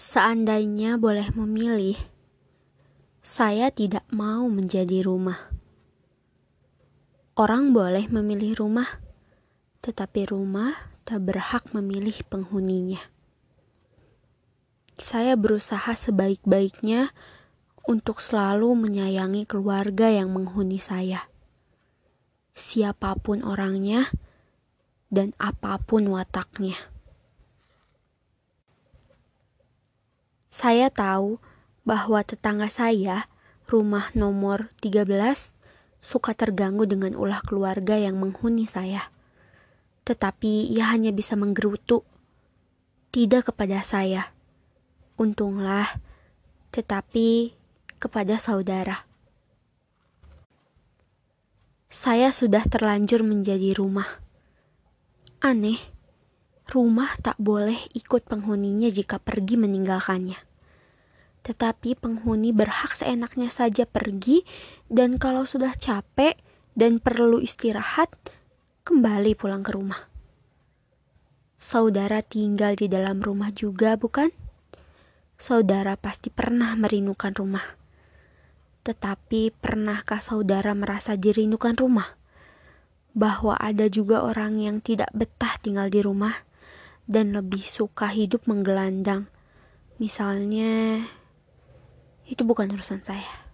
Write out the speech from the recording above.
Seandainya boleh memilih, saya tidak mau menjadi rumah. Orang boleh memilih rumah, tetapi rumah tak berhak memilih penghuninya. Saya berusaha sebaik-baiknya untuk selalu menyayangi keluarga yang menghuni saya. Siapa pun orangnya dan apa pun wataknya. Saya tahu bahwa tetangga saya, rumah nomor 13, suka terganggu dengan ulah keluarga yang menghuni saya. Tetapi ia hanya bisa menggerutu, tidak kepada saya. Untunglah, tetapi kepada saudara. Saya sudah terlanjur menjadi rumah. Aneh rumah tak boleh ikut penghuninya jika pergi meninggalkannya. Tetapi penghuni berhak seenaknya saja pergi, dan kalau sudah capek dan perlu istirahat, kembali pulang ke rumah. Saudara tinggal di dalam rumah juga, bukan? Saudara pasti pernah merindukan rumah. Tetapi, pernahkah saudara merasa dirindukan rumah? Bahwa ada juga orang yang tidak betah tinggal di rumah dan lebih suka hidup menggelandang. Misalnya, itu bukan urusan saya.